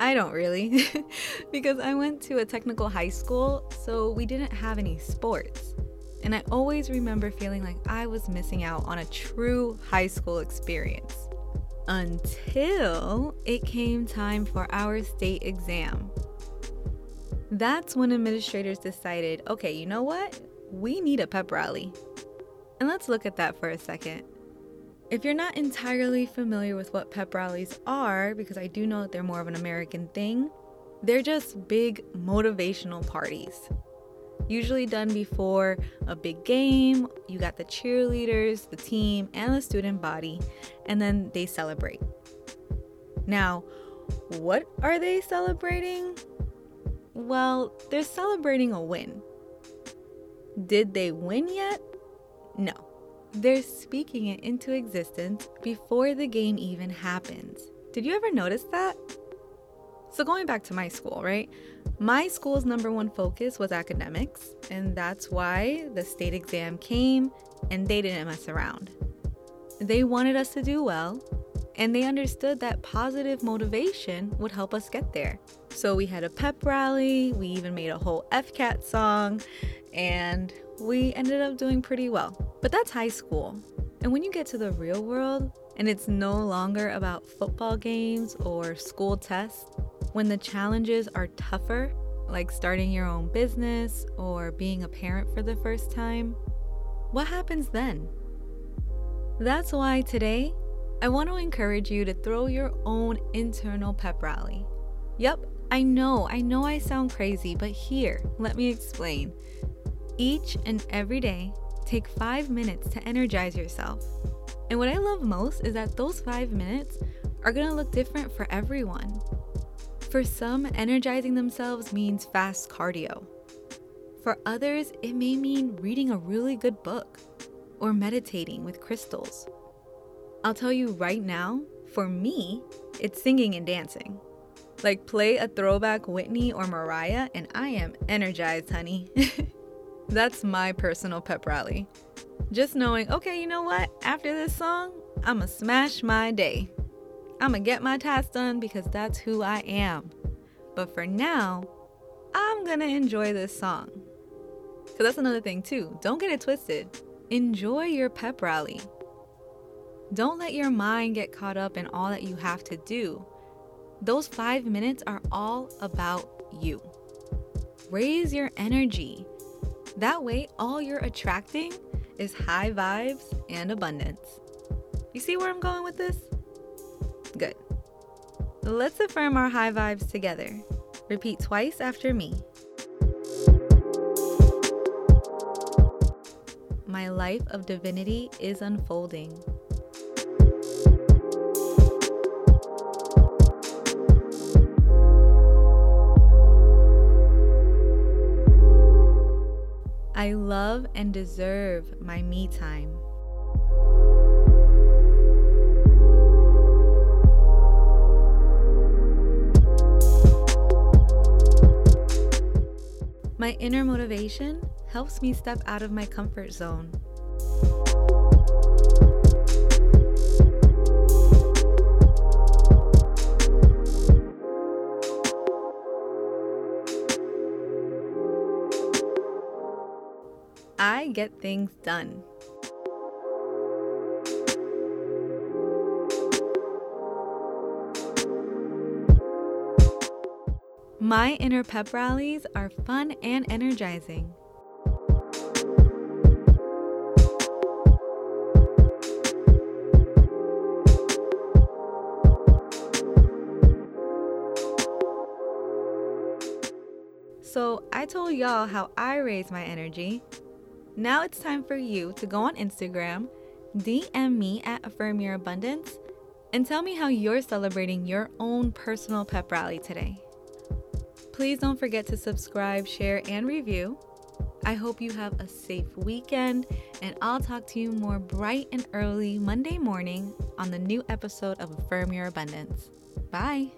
I don't really, because I went to a technical high school, so we didn't have any sports. And I always remember feeling like I was missing out on a true high school experience. Until it came time for our state exam. That's when administrators decided okay, you know what? We need a pep rally. And let's look at that for a second. If you're not entirely familiar with what pep rallies are, because I do know that they're more of an American thing, they're just big motivational parties. Usually done before a big game, you got the cheerleaders, the team, and the student body, and then they celebrate. Now, what are they celebrating? Well, they're celebrating a win. Did they win yet? No. They're speaking it into existence before the game even happens. Did you ever notice that? So, going back to my school, right? My school's number one focus was academics, and that's why the state exam came and they didn't mess around. They wanted us to do well, and they understood that positive motivation would help us get there. So, we had a pep rally, we even made a whole FCAT song, and we ended up doing pretty well. But that's high school. And when you get to the real world, and it's no longer about football games or school tests, when the challenges are tougher, like starting your own business or being a parent for the first time, what happens then? That's why today, I want to encourage you to throw your own internal pep rally. Yep, I know, I know I sound crazy, but here, let me explain. Each and every day, Take five minutes to energize yourself. And what I love most is that those five minutes are gonna look different for everyone. For some, energizing themselves means fast cardio. For others, it may mean reading a really good book or meditating with crystals. I'll tell you right now, for me, it's singing and dancing. Like, play a throwback Whitney or Mariah, and I am energized, honey. That's my personal pep rally. Just knowing, okay, you know what? After this song, I'ma smash my day. I'ma get my tasks done because that's who I am. But for now, I'm gonna enjoy this song. Because that's another thing, too. Don't get it twisted. Enjoy your pep rally. Don't let your mind get caught up in all that you have to do. Those five minutes are all about you. Raise your energy. That way, all you're attracting is high vibes and abundance. You see where I'm going with this? Good. Let's affirm our high vibes together. Repeat twice after me. My life of divinity is unfolding. I love and deserve my me time. My inner motivation helps me step out of my comfort zone. I get things done. My inner pep rallies are fun and energizing. So, I told y'all how I raise my energy. Now it's time for you to go on Instagram, DM me at Affirm Your Abundance, and tell me how you're celebrating your own personal pep rally today. Please don't forget to subscribe, share, and review. I hope you have a safe weekend, and I'll talk to you more bright and early Monday morning on the new episode of Affirm Your Abundance. Bye.